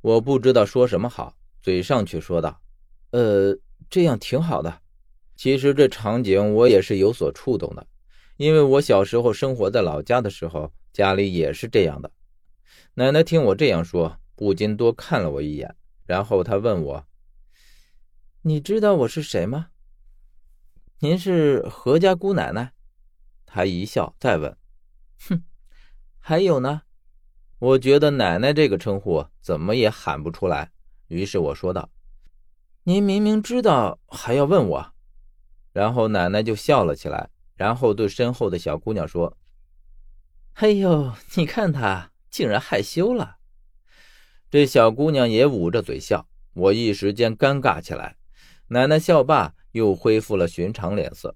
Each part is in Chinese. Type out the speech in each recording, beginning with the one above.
我不知道说什么好，嘴上却说道：“呃，这样挺好的。其实这场景我也是有所触动的，因为我小时候生活在老家的时候，家里也是这样的。”奶奶听我这样说，不禁多看了我一眼，然后她问我：“你知道我是谁吗？您是何家姑奶奶？”她一笑，再问：“哼，还有呢？”我觉得“奶奶”这个称呼怎么也喊不出来，于是我说道：“您明明知道，还要问我。”然后奶奶就笑了起来，然后对身后的小姑娘说：“哎呦，你看她竟然害羞了。”这小姑娘也捂着嘴笑，我一时间尴尬起来。奶奶笑罢，又恢复了寻常脸色。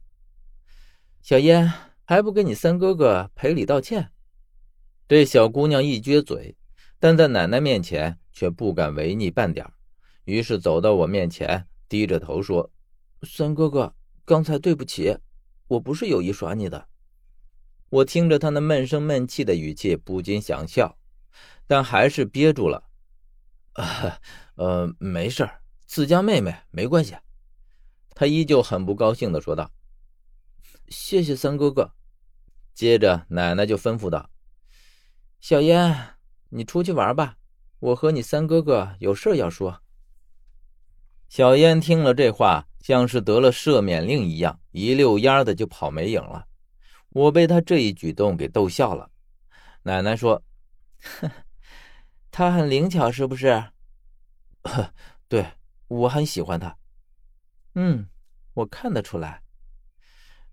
小燕还不给你三哥哥赔礼道歉？这小姑娘一撅嘴，但在奶奶面前却不敢违逆半点于是走到我面前，低着头说：“三哥哥，刚才对不起，我不是有意耍你的。”我听着她那闷声闷气的语气，不禁想笑，但还是憋住了。“呃，没事自家妹妹没关系。”她依旧很不高兴的说道。“谢谢三哥哥。”接着奶奶就吩咐道。小燕，你出去玩吧，我和你三哥哥有事要说。小燕听了这话，像是得了赦免令一样，一溜烟的就跑没影了。我被他这一举动给逗笑了。奶奶说：“他很灵巧，是不是？”“对，我很喜欢他。”“嗯，我看得出来。”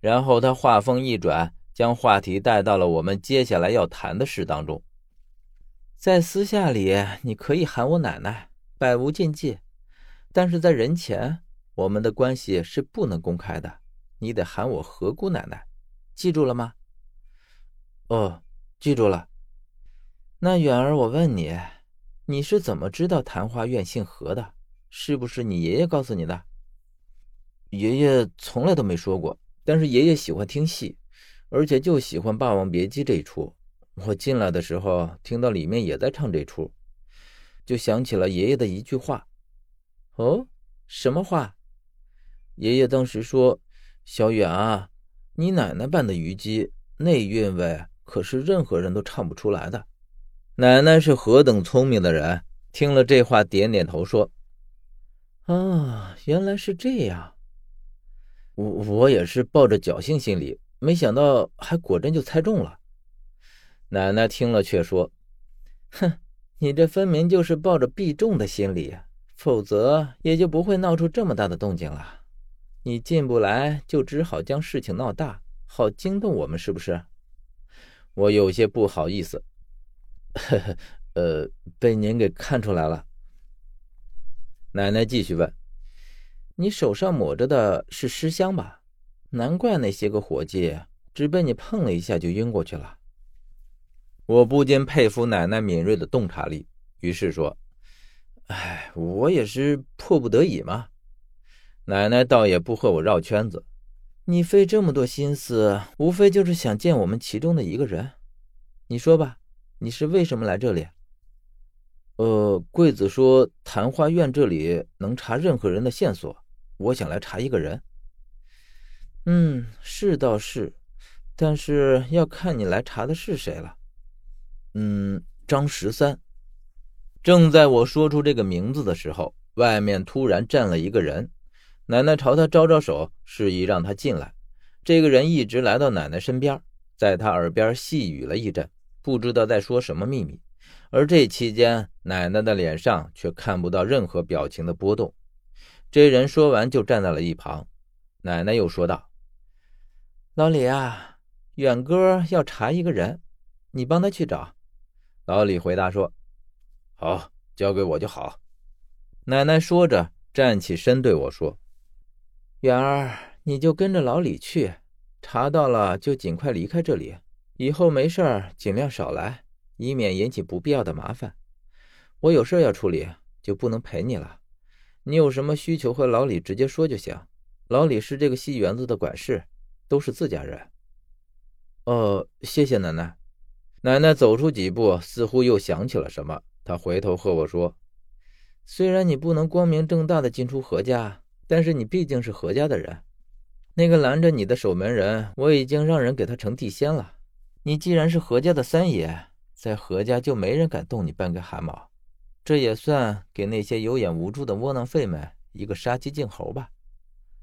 然后他话锋一转。将话题带到了我们接下来要谈的事当中。在私下里，你可以喊我奶奶，百无禁忌；但是在人前，我们的关系是不能公开的。你得喊我何姑奶奶，记住了吗？哦，记住了。那远儿，我问你，你是怎么知道昙花院姓何的？是不是你爷爷告诉你的？爷爷从来都没说过，但是爷爷喜欢听戏。而且就喜欢《霸王别姬》这一出，我进来的时候听到里面也在唱这出，就想起了爷爷的一句话。哦，什么话？爷爷当时说：“小远啊，你奶奶扮的虞姬，那韵味可是任何人都唱不出来的。”奶奶是何等聪明的人，听了这话点点头说：“啊，原来是这样。我我也是抱着侥幸心理。”没想到还果真就猜中了。奶奶听了却说：“哼，你这分明就是抱着必中的心理，否则也就不会闹出这么大的动静了。你进不来，就只好将事情闹大，好惊动我们，是不是？”我有些不好意思。呵呵，呃，被您给看出来了。奶奶继续问：“你手上抹着的是尸香吧？”难怪那些个伙计只被你碰了一下就晕过去了。我不禁佩服奶奶敏锐的洞察力，于是说：“哎，我也是迫不得已嘛。”奶奶倒也不和我绕圈子，你费这么多心思，无非就是想见我们其中的一个人。你说吧，你是为什么来这里？呃，贵子说昙花院这里能查任何人的线索，我想来查一个人。嗯，是倒是，但是要看你来查的是谁了。嗯，张十三。正在我说出这个名字的时候，外面突然站了一个人。奶奶朝他招招手，示意让他进来。这个人一直来到奶奶身边，在他耳边细语了一阵，不知道在说什么秘密。而这期间，奶奶的脸上却看不到任何表情的波动。这人说完就站在了一旁。奶奶又说道。老李啊，远哥要查一个人，你帮他去找。老李回答说：“好，交给我就好。”奶奶说着，站起身对我说：“远儿，你就跟着老李去，查到了就尽快离开这里。以后没事儿尽量少来，以免引起不必要的麻烦。我有事要处理，就不能陪你了。你有什么需求和老李直接说就行。老李是这个戏园子的管事。”都是自家人。哦，谢谢奶奶。奶奶走出几步，似乎又想起了什么，她回头和我说：“虽然你不能光明正大的进出何家，但是你毕竟是何家的人。那个拦着你的守门人，我已经让人给他成地仙了。你既然是何家的三爷，在何家就没人敢动你半根汗毛。这也算给那些有眼无珠的窝囊废们一个杀鸡儆猴吧。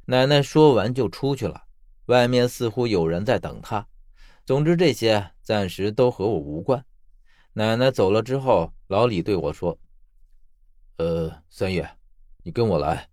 奶奶说完就出去了，外面似乎有人在等他。总之，这些暂时都和我无关。奶奶走了之后，老李对我说：“呃，三爷，你跟我来。”